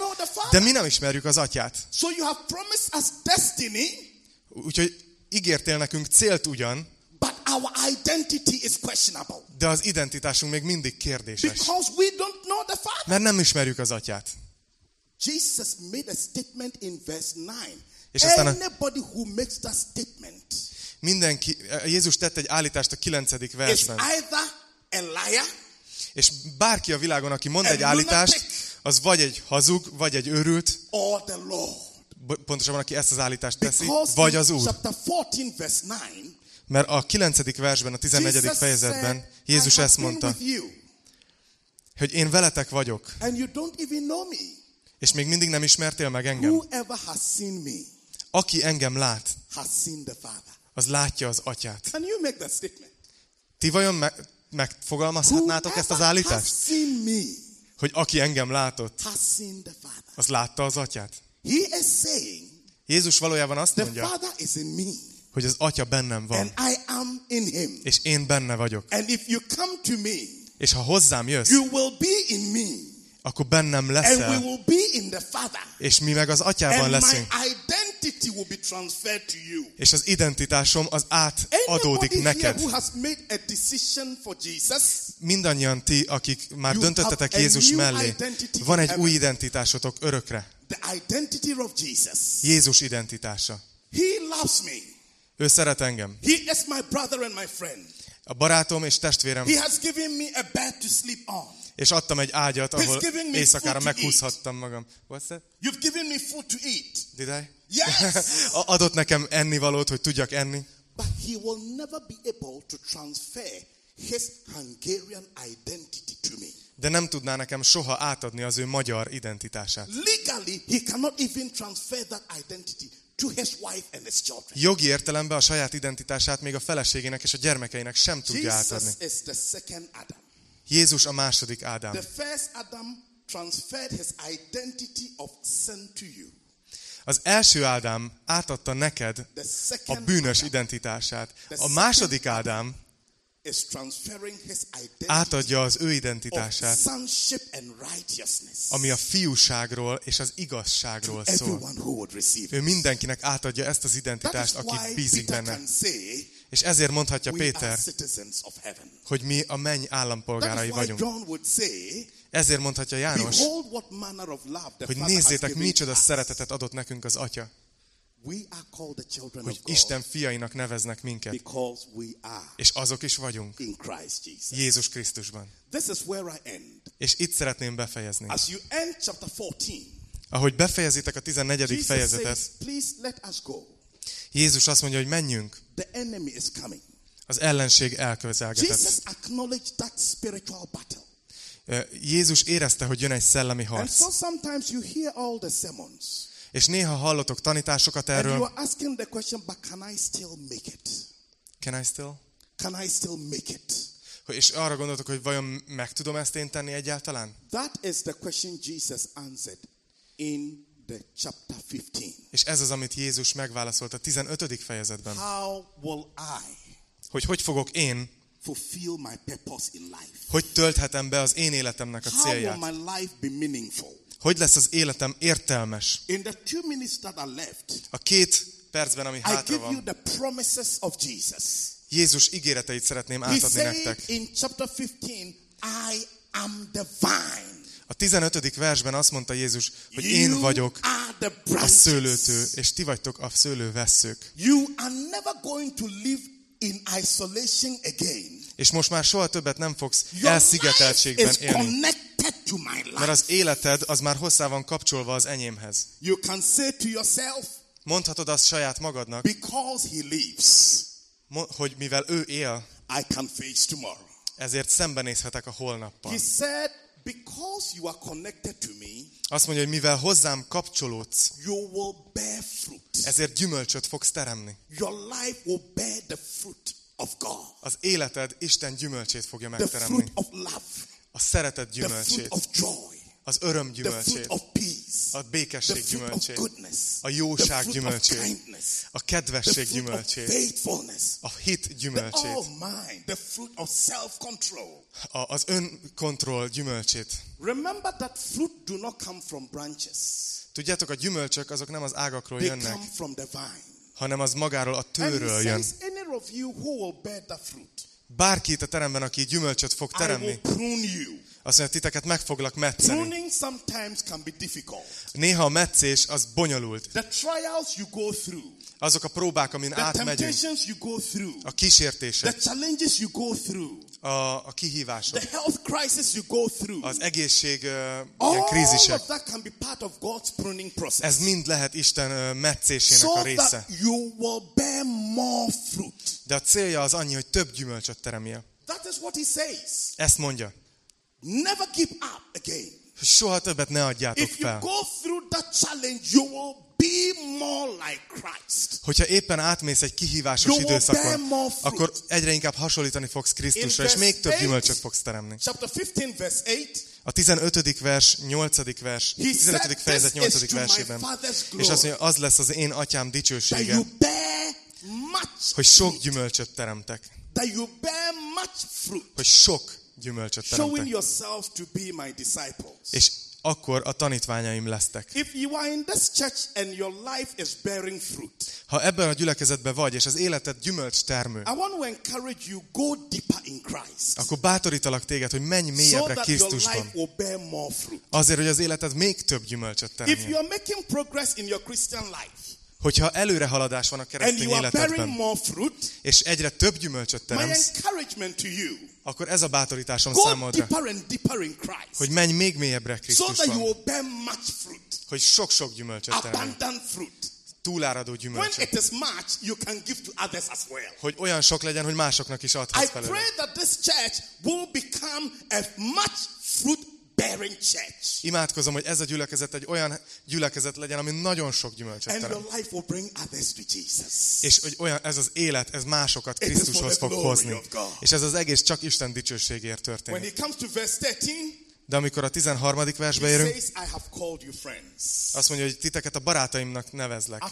de mi nem ismerjük az atyát. So you have promised us destiny, Úgyhogy ígértél nekünk célt ugyan, our identity is questionable. de az identitásunk még mindig kérdéses. Because we don't know the Father. Mert nem ismerjük az atyát. Jesus made a statement in verse 9. És aztán a- Anybody who makes that statement Mindenki, Jézus tett egy állítást a kilencedik is versben. either a liar És bárki a világon, aki mond egy állítást, az vagy egy hazug, vagy egy őrült, pontosabban aki ezt az állítást teszi, Because vagy az Úr. chapter 14 verse 9, Mert a kilencedik versben, a 14. Jesus fejezetben Jézus ezt mondta, hogy én veletek vagyok, és még mindig nem ismertél meg engem. Aki engem lát, az látja az atyát. Ti vajon me- megfogalmazhatnátok ezt az állítást? Hogy aki engem látott, az látta az atyát? Jézus valójában azt mondja, Hogy az atya bennem van, and I am in him. és én benne vagyok. And if you come to me, És ha hozzám jössz, you will be in me, akkor bennem and we leszel, will be in the Father. és mi meg az atyában And my leszünk. identity will be transferred to you. És az identitásom az átadódik neked. who has made a decision for Jesus, Mindannyian ti, akik már You döntöttetek Jézus mellé, van egy új identitásotok örökre. the identity of Jesus. Jézus identitása. He loves me. Ő szeret engem. He is my brother and my friend. A barátom és testvérem, He has given me a bed to sleep on. és adtam egy ágyat, ahol éjszakára meghúzhattam magam. What's that? You've given me food to eat. Did I? Yes. Adott nekem ennivalót, hogy tudjak enni. But he will never be able to transfer his Hungarian identity to me. De nem tudná nekem soha átadni az ő magyar identitását. Legally, he cannot even transfer that identity to his wife and his children. Jogi értelemben a saját identitását még a feleségének és a gyermekeinek sem tudja átadni. Jesus is the second Adam. Jézus a második Ádám. The first Adam transferred his identity of sin to you. Az első Ádám átadta neked a bűnös identitását. A második Ádám átadja az ő identitását, ami a fiúságról és az igazságról szól. Ő mindenkinek átadja ezt az identitást, aki bízik benne. És ezért mondhatja Péter, hogy mi a menny állampolgárai vagyunk. Ezért mondhatja János, hogy nézzétek, micsoda szeretetet adott nekünk az Atya, We are called the children hogy of God Isten fiainak neveznek minket. because we are És azok is vagyunk in Christ Jesus. Jézus Krisztusban. This is where I end. És itt szeretném befejezni. As you end chapter 14, Ahogy befejezitek a 14. Jesus fejezetet, says, please let us go. Jézus azt mondja, hogy menjünk. The enemy is coming. Az ellenség elközelgetett. Jézus érezte, hogy jön egy szellemi And harc. so sometimes you hear all the sermons. És néha hallotok tanításokat And you erről. are asking the question, but can I still make it? Can I still? Can I still make it? És arra gondoltok, hogy vajon meg tudom ezt én tenni egyáltalán? That is the question Jesus answered in the chapter 15. És ez az, amit Jézus megválaszolt a 15. fejezetben. How will I Hogy hogy fogok én, fulfill my purpose in life? hogy tölthetem be az én életemnek a How will célját? my life be meaningful? Hogy lesz az életem értelmes? In the two minutes that are left, A két percben, ami I hátra give you van, the promises of Jesus. Jézus ígéreteit szeretném He átadni said nektek. in chapter 15, I am the vine. A 15. versben azt mondta Jézus, hogy én You vagyok are the a szőlőtő, és ti vagytok a szőlővesszők. You are never going to live in isolation again. És most már soha többet nem fogsz Your elszigeteltségben élni. To my Mert life. az életed az már hozzá van kapcsolva az enyémhez. You can say to yourself, Mondhatod azt saját magadnak, because he lives, hogy mivel ő él, I can face tomorrow. ezért szembenézhetek a holnappal. He said, because you are connected to me, Azt mondja, hogy mivel hozzám kapcsolódsz, you will bear fruit. ezért gyümölcsöt fogsz teremni. Your life will bear the fruit of God. Az életed Isten gyümölcsét fogja The megteremni. fruit of love. A szeretet gyümölcsét. az öröm gyümölcsét, a békesség gyümölcsét, a jóság gyümölcsét, a kedvesség gyümölcsét, a hit gyümölcsét, a, az önkontroll gyümölcsét. Remember that fruit do not come from branches. Tudjátok, a gyümölcsök azok nem az ágakról jönnek, hanem az magáról a tőről jön. Bárki itt a teremben, aki gyümölcsöt fog I will teremni, prune you. Azt mondja, titeket meg foglak metszeni. Pruning sometimes can be difficult. Néha a metszés az bonyolult. The trials you go through, Azok a próbák, amin the átmegyünk, temptations you go through, a the kísértések, challenges you go through, a, a kihívások, the health crisis you go through, az egészség uh, ilyen all krízisek. of that can be part of God's pruning process. Ez mind lehet Isten ö, metszésének so a része. that you will bear more fruit. De a célja az annyi, hogy több gyümölcsöt teremje. That is what he says. Ezt mondja, Never give up again. soha többet ne adjátok If you go through that challenge, you will be more like Christ. Hogyha éppen átmész egy kihívásos You időszakon, akkor egyre inkább hasonlítani fogsz Krisztusra, és még több gyümölcsöt fogsz teremni. Chapter 15, verse 8. A 15. vers, 8. vers, He said, 15. fejezet "This is 8. to my versében. És azt mondja, az lesz az én atyám dicsősége, hogy sok gyümölcsöt teremtek. Hogy sok gyümölcsöt teremtek. yourself to be my disciples. És akkor a tanítványaim lesztek. If you are in this church and your life is bearing fruit, Ha ebben a gyülekezetben vagy, és az életed gyümölcs termő, I want to encourage you, go deeper in Christ. akkor bátorítalak téged, hogy menj So mélyebbre your life Krisztusban. will bear more fruit. Azért, hogy az életed még több gyümölcsöt If you teremjen. are making progress in your Christian life Hogyha előrehaladás van a keresztény életedben, fruit, és egyre több gyümölcsöt teremsz, akkor ez a bátorításom go számodra, deeper and deeper in Christ. hogy menj még mélyebbre So that you Krisztusban, will bear much fruit, hogy sok-sok gyümölcsöt abundant fruit. túláradó When gyümölcsöt, it is much, you can give to others as well. hogy olyan sok legyen, hogy másoknak is I adhatsz belőle. pray that this church will become a much fruit bearing church. Imádkozom, hogy ez a gyülekezet egy olyan gyülekezet legyen, ami nagyon sok gyümölcsöt And terem. your life will bring others to Jesus. És hogy olyan, ez az élet, ez másokat Krisztushoz fog hozni. És ez az egész csak Isten dicsőségért When történik. he comes to verse 13, De amikor a 13. versbe érünk, azt mondja, hogy titeket a barátaimnak nevezlek.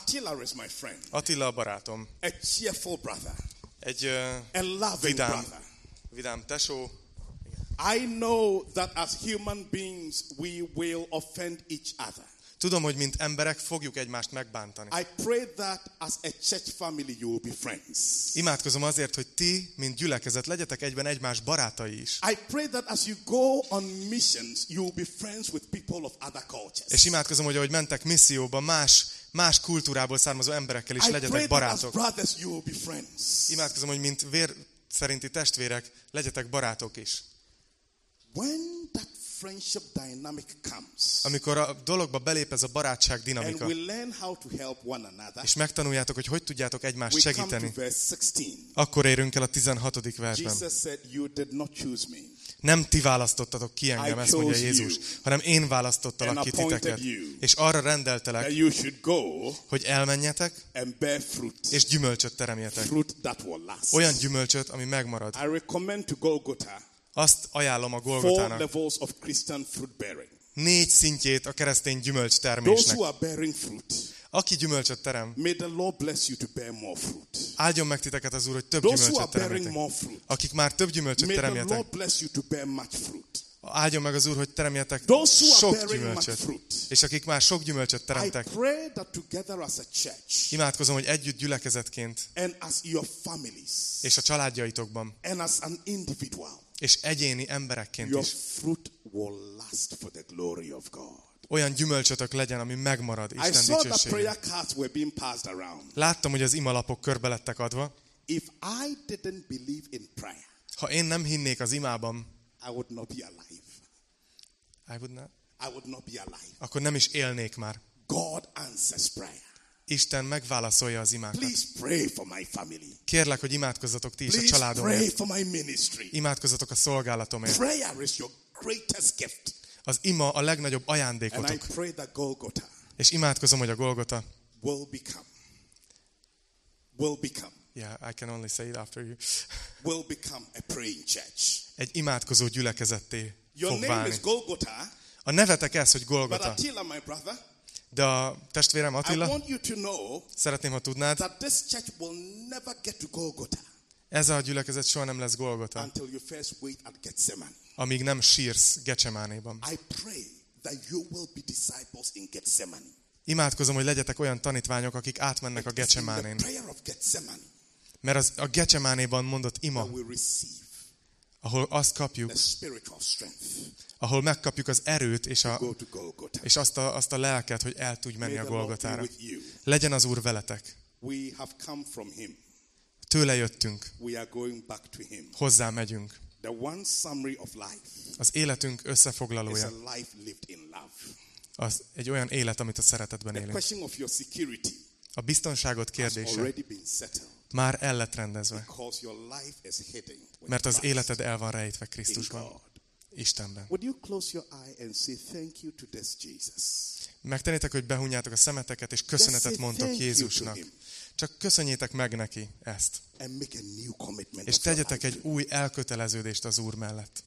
Attila a barátom. Egy uh, vidám, vidám tesó. I know that as human beings we will offend each other. Tudom, hogy mint emberek fogjuk egymást megbántani. I pray that as a church family you will be friends. Imádkozom azért, hogy ti, mint gyülekezet, legyetek egyben egymás barátai is. I pray that as you go on missions, you will be friends with people of other cultures. És imádkozom, hogy ahogy mentek misszióba, más, más kultúrából származó emberekkel is I legyetek barátok. brothers you will be friends. Imádkozom, hogy mint vér szerinti testvérek, legyetek barátok is. When that friendship dynamic comes Amikor a dologba belép ez a barátság and dinamika, we learn how to help one another, és megtanuljátok, hogy hogy tudjátok egymást we come to segíteni, verse 16. akkor érünk el a 16. versben. Jesus said, You did not choose me. Nem ti választottatok ki engem, ezt mondja Jézus, you hanem én választottalak and ki titeket. És arra rendeltelek, go hogy elmenjetek, and fruit, és gyümölcsöt teremjetek. fruit that will last. Olyan gyümölcsöt, ami megmarad. I recommend to Golgotha Azt ajánlom a four Golgotának. levels of Christian fruit bearing. Négy szintjét a keresztény gyümölcs Those termésnek. who are bearing fruit, Aki gyümölcsöt terem, may the Lord bless you to bear more fruit. áldjon meg titeket az Úr, hogy több Those gyümölcsöt teremjetek. more fruit, Akik már több gyümölcsöt may the teremjetek, Lord bless you to bear much fruit. áldjon meg az Úr, hogy teremjetek sok gyümölcsöt. És akik már sok gyümölcsöt teremtek, imádkozom, hogy együtt gyülekezetként, és a családjaitokban, és egyéni emberekként your is fruit will last for the glory of God. olyan gyümölcsötök legyen, ami megmarad Isten dicsőségére. Láttam, hogy az imalapok körbe lettek adva. If I didn't believe in prayer, Ha én nem hinnék az imában, I would not be alive. I would not, I would not be alive. akkor nem is élnék már. God answers prayer. Isten megválaszolja az imákat. Please pray for my family. Kérlek, hogy imádkozzatok ti is a pray családomért. for my ministry. Imádkozzatok a szolgálatomért. Prayer is your greatest gift. Az ima a legnagyobb And I ajándékotok. pray that Golgotha És imádkozom, hogy a Golgota, will become, will become, yeah, I can only say it after you, will become a praying church. egy imádkozó gyülekezetté Your fog name válni. is Golgotha A nevetek ez, hogy But Golgota. Attila, my brother, De a testvérem I Attila, want you to know szeretném, ha tudnád, that this church will never get to Golgotha ez a gyülekezet soha nem lesz Golgota, until you first wait at Gethsemane. amíg nem sírsz Gecsemánéban. I pray that you will be disciples in Gethsemane. Imádkozom, hogy legyetek olyan tanítványok, akik átmennek a Gecsemánén. Mert az, a Gecsemánéban mondott ima, ahol azt kapjuk, ahol megkapjuk az erőt és, a, és azt, a, azt a lelket, hogy el tudj menni a Golgotára. Legyen az Úr veletek. Tőle jöttünk, hozzá megyünk. Az életünk összefoglalója az egy olyan élet, amit a szeretetben élünk. A biztonságot kérdése már el lett rendezve, mert az életed el van rejtve Krisztusban. Istenben. Would you close your eye and say thank you to this Jesus? Megtenétek, hogy behunjátok a szemeteket, és köszönetet mondtok Jézusnak. Csak köszönjétek meg neki ezt. És tegyetek egy új elköteleződést az Úr mellett.